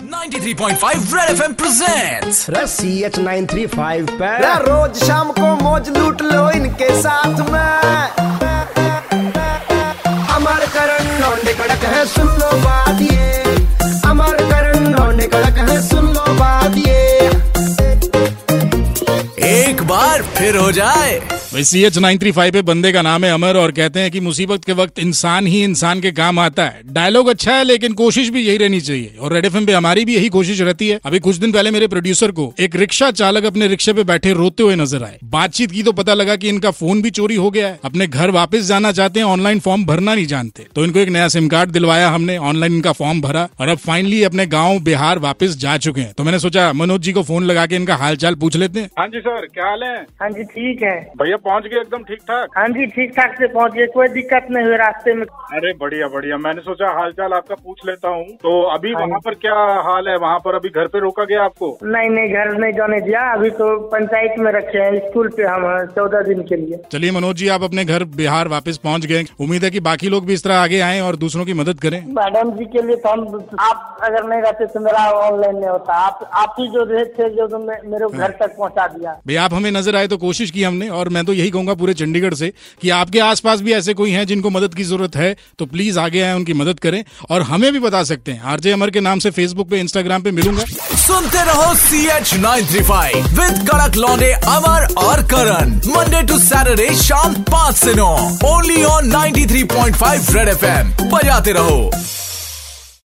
93.5 Red FM presents C H nine three five पे। रोज शाम को मौज लूट लो इनके साथ में। अमर करण लौंडे कड़क है सुन लो बात ये अमर करण लौंडे कड़क है सुन लो बात ये एक बार फिर हो जाए। भाई C H nine three five पे बंदे का नाम है अमर और कहते हैं कि मुसीबत के वक्त इंसान ही इंसान के काम आता है। डायलॉग अच्छा है लेकिन कोशिश भी यही रहनी चाहिए। और रेड एफ़ पे हमारी भी यही कोशिश रहती है। अभी कुछ दिन पहले मेरे प्रोड्यूसर को एक रिक्शा चालक अपने रिक्शे पे बैठे रोते हुए नज़र आए। बातचीत की तो पता लगा की इनका फ़ोन भी चोरी हो गया है। अपने घर वापस जाना चाहते हैं ऑनलाइन फॉर्म भरना नहीं जानते। तो इनको एक नया सिम कार्ड दिलवाया हमने ऑनलाइन इनका फॉर्म भरा। और अब फाइनली अपने गाँव बिहार वापस जा चुके हैं। तो मैंने सोचा मनोज जी को फ़ोन लगा के इनका हालचाल पूछ लेते हैं। हाँ जी सर क्या हाल है? हाँ जी ठीक है। भैया पहुँच गए एकदम ठीक ठाक हाँ जी ठीक ठाक से गए कोई दिक्कत नहीं हुई रास्ते में। अरे बढ़िया बढ़िया। मैंने सोचा हालचाल आपका पूछ लेता हूँ। तो अभी वहाँ पर क्या हाल है? वहाँ पर अभी घर पे रोका गया आपको? नहीं नहीं घर नहीं जाने दिया। अभी तो पंचायत में रखे हैं स्कूल पे हम चौदह दिन के लिए। चलिए मनोज जी आप अपने घर बिहार वापस पहुँच गए। उम्मीद है कि बाकी लोग भी इस तरह आगे आए और दूसरों की मदद करें। मैडम जी के लिए तो हम आप अगर नहीं रहते तो मेरा ऑनलाइन नहीं होता। आप आप ही जो रहे थे जो तो मेरे घर तक पहुँचा दिया। भाई आप हमें नज़र आए तो कोशिश की हमने और मैं तो यही कहूँगा पूरे चंडीगढ़ से कि आपके आसपास भी ऐसे कोई हैं जिनको मदद की ज़रूरत है तो प्लीज़ आगे आए, उनकी मदद करें और हमें भी बता सकते हैं। आरजे अमर के नाम से फेसबुक पे इंस्टाग्राम पे मिलूँगा। सुनते रहो C H nine three five with कड़क लौंडे अमर और करण मंडे टू सैटरडे शाम पाँच से नौ only on 93.5 red F M बजाते रहो।